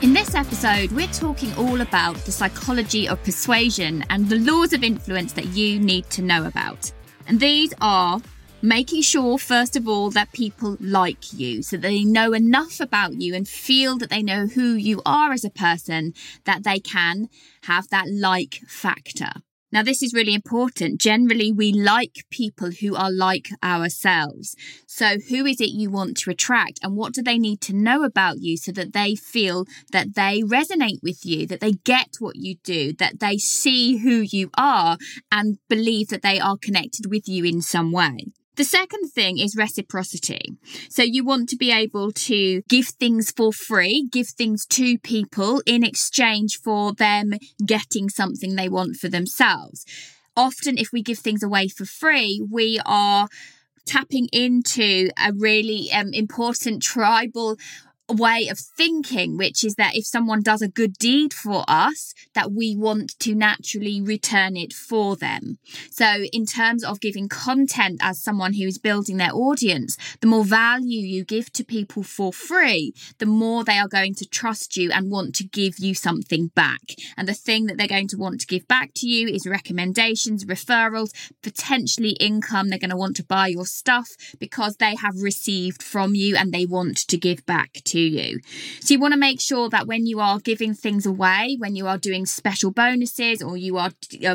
In this episode, we're talking all about the psychology of persuasion and the laws of influence that you need to know about. And these are making sure, first of all, that people like you so they know enough about you and feel that they know who you are as a person that they can have that like factor. Now, this is really important. Generally, we like people who are like ourselves. So, who is it you want to attract and what do they need to know about you so that they feel that they resonate with you, that they get what you do, that they see who you are and believe that they are connected with you in some way? The second thing is reciprocity. So you want to be able to give things for free, give things to people in exchange for them getting something they want for themselves. Often, if we give things away for free, we are tapping into a really um, important tribal way of thinking, which is that if someone does a good deed for us, that we want to naturally return it for them. So, in terms of giving content as someone who is building their audience, the more value you give to people for free, the more they are going to trust you and want to give you something back. And the thing that they're going to want to give back to you is recommendations, referrals, potentially income. They're going to want to buy your stuff because they have received from you and they want to give back to to you. So you want to make sure that when you are giving things away, when you are doing special bonuses or you are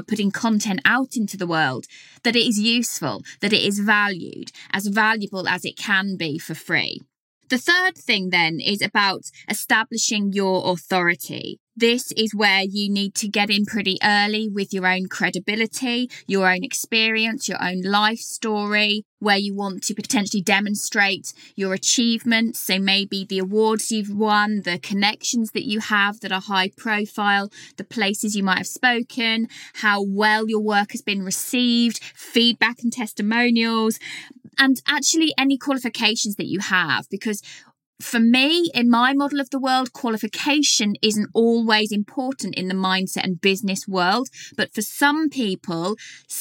putting content out into the world, that it is useful, that it is valued, as valuable as it can be for free. The third thing then is about establishing your authority. This is where you need to get in pretty early with your own credibility, your own experience, your own life story, where you want to potentially demonstrate your achievements. So maybe the awards you've won, the connections that you have that are high profile, the places you might have spoken, how well your work has been received, feedback and testimonials, and actually any qualifications that you have because for me, in my model of the world, qualification isn't always important in the mindset and business world. But for some people,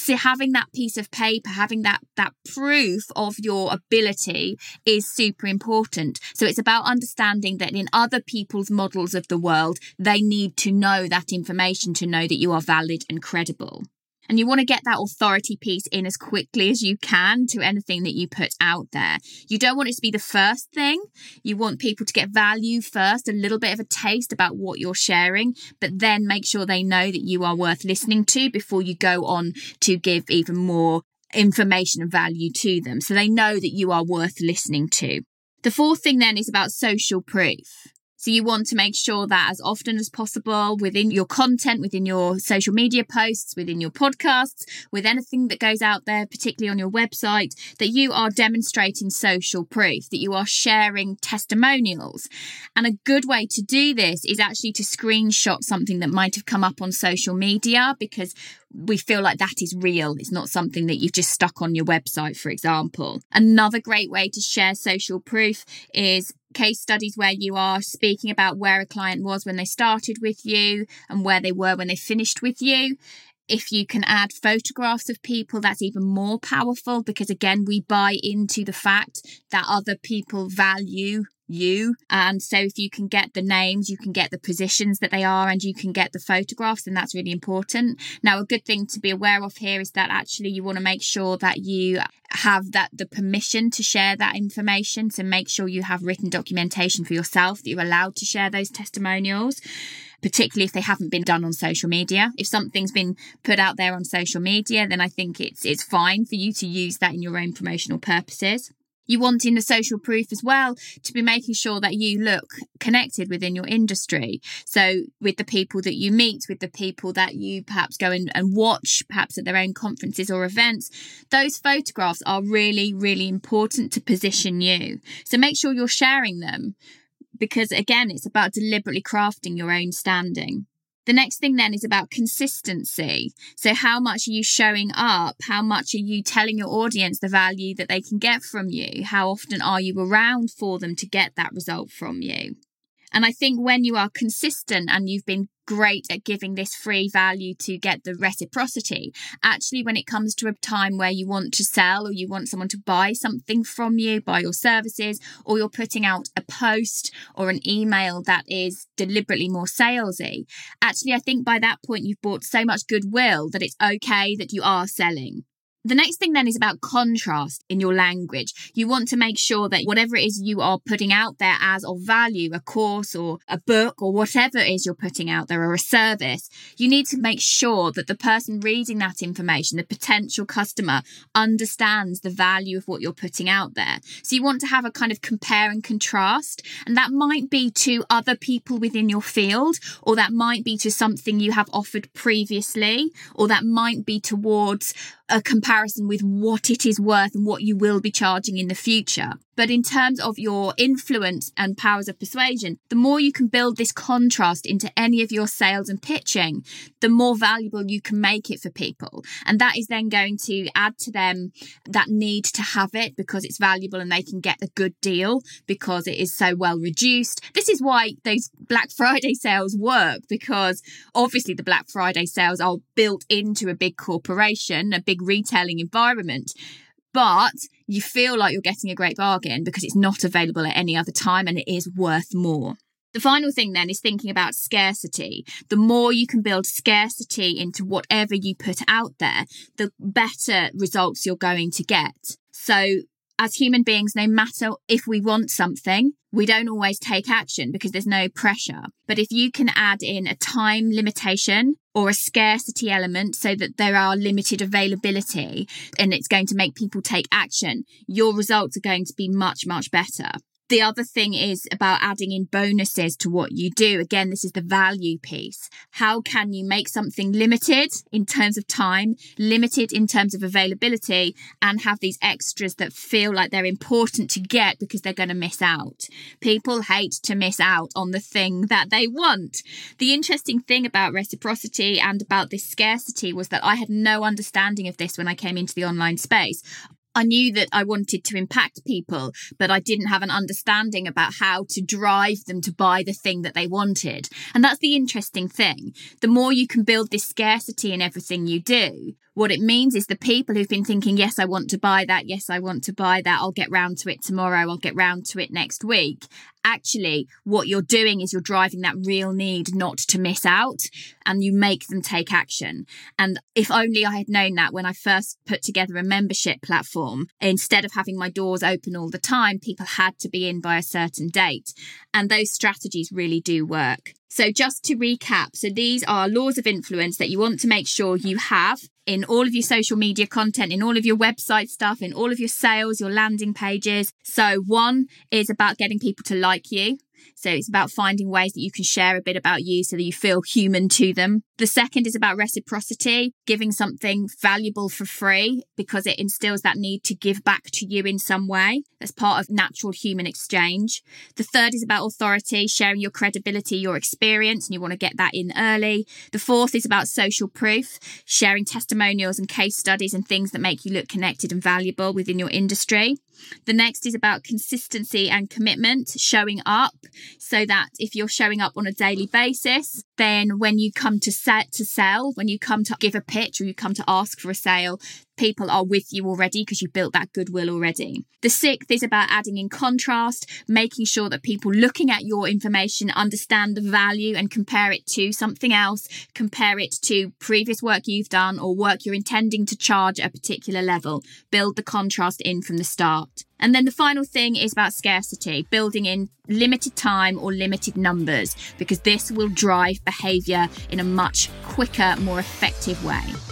having that piece of paper, having that, that proof of your ability is super important. So it's about understanding that in other people's models of the world, they need to know that information to know that you are valid and credible. And you want to get that authority piece in as quickly as you can to anything that you put out there. You don't want it to be the first thing. You want people to get value first, a little bit of a taste about what you're sharing, but then make sure they know that you are worth listening to before you go on to give even more information and value to them. So they know that you are worth listening to. The fourth thing then is about social proof. So you want to make sure that as often as possible within your content, within your social media posts, within your podcasts, with anything that goes out there, particularly on your website, that you are demonstrating social proof, that you are sharing testimonials. And a good way to do this is actually to screenshot something that might have come up on social media because we feel like that is real. It's not something that you've just stuck on your website, for example. Another great way to share social proof is case studies where you are speaking about where a client was when they started with you and where they were when they finished with you. If you can add photographs of people, that's even more powerful because, again, we buy into the fact that other people value you. And so if you can get the names, you can get the positions that they are, and you can get the photographs, and that's really important. Now, a good thing to be aware of here is that actually you want to make sure that you have that the permission to share that information. So make sure you have written documentation for yourself that you're allowed to share those testimonials particularly if they haven't been done on social media. If something's been put out there on social media, then I think it's it's fine for you to use that in your own promotional purposes. You want in the social proof as well to be making sure that you look connected within your industry. So, with the people that you meet, with the people that you perhaps go and, and watch, perhaps at their own conferences or events, those photographs are really, really important to position you. So, make sure you're sharing them because, again, it's about deliberately crafting your own standing. The next thing then is about consistency. So, how much are you showing up? How much are you telling your audience the value that they can get from you? How often are you around for them to get that result from you? And I think when you are consistent and you've been great at giving this free value to get the reciprocity, actually, when it comes to a time where you want to sell or you want someone to buy something from you, buy your services, or you're putting out a post or an email that is deliberately more salesy, actually, I think by that point you've bought so much goodwill that it's okay that you are selling. The next thing then is about contrast in your language. You want to make sure that whatever it is you are putting out there as of value, a course or a book or whatever it is you're putting out there or a service, you need to make sure that the person reading that information, the potential customer, understands the value of what you're putting out there. So you want to have a kind of compare and contrast. And that might be to other people within your field, or that might be to something you have offered previously, or that might be towards a comparison with what it is worth and what you will be charging in the future. But in terms of your influence and powers of persuasion, the more you can build this contrast into any of your sales and pitching, the more valuable you can make it for people. And that is then going to add to them that need to have it because it's valuable and they can get a good deal because it is so well reduced. This is why those Black Friday sales work because obviously the Black Friday sales are built into a big corporation, a big retailing environment but you feel like you're getting a great bargain because it's not available at any other time and it is worth more. The final thing then is thinking about scarcity. The more you can build scarcity into whatever you put out there, the better results you're going to get. So as human beings, no matter if we want something, we don't always take action because there's no pressure. But if you can add in a time limitation or a scarcity element so that there are limited availability and it's going to make people take action, your results are going to be much, much better. The other thing is about adding in bonuses to what you do. Again, this is the value piece. How can you make something limited in terms of time, limited in terms of availability, and have these extras that feel like they're important to get because they're going to miss out? People hate to miss out on the thing that they want. The interesting thing about reciprocity and about this scarcity was that I had no understanding of this when I came into the online space. I knew that I wanted to impact people, but I didn't have an understanding about how to drive them to buy the thing that they wanted. And that's the interesting thing. The more you can build this scarcity in everything you do, what it means is the people who've been thinking, yes, I want to buy that. Yes, I want to buy that. I'll get round to it tomorrow. I'll get round to it next week. Actually, what you're doing is you're driving that real need not to miss out and you make them take action. And if only I had known that when I first put together a membership platform, instead of having my doors open all the time, people had to be in by a certain date. And those strategies really do work. So, just to recap, so these are laws of influence that you want to make sure you have in all of your social media content, in all of your website stuff, in all of your sales, your landing pages. So, one is about getting people to like you. So it's about finding ways that you can share a bit about you so that you feel human to them. The second is about reciprocity, giving something valuable for free because it instills that need to give back to you in some way. That's part of natural human exchange. The third is about authority, sharing your credibility, your experience, and you want to get that in early. The fourth is about social proof, sharing testimonials and case studies and things that make you look connected and valuable within your industry. The next is about consistency and commitment, showing up so that if you're showing up on a daily basis, then when you come to set to sell, when you come to give a pitch or you come to ask for a sale, people are with you already because you built that goodwill already. The sixth is about adding in contrast, making sure that people looking at your information understand the value and compare it to something else, compare it to previous work you've done or work you're intending to charge at a particular level. Build the contrast in from the start. And then the final thing is about scarcity, building in limited time or limited numbers, because this will drive behavior in a much quicker, more effective way.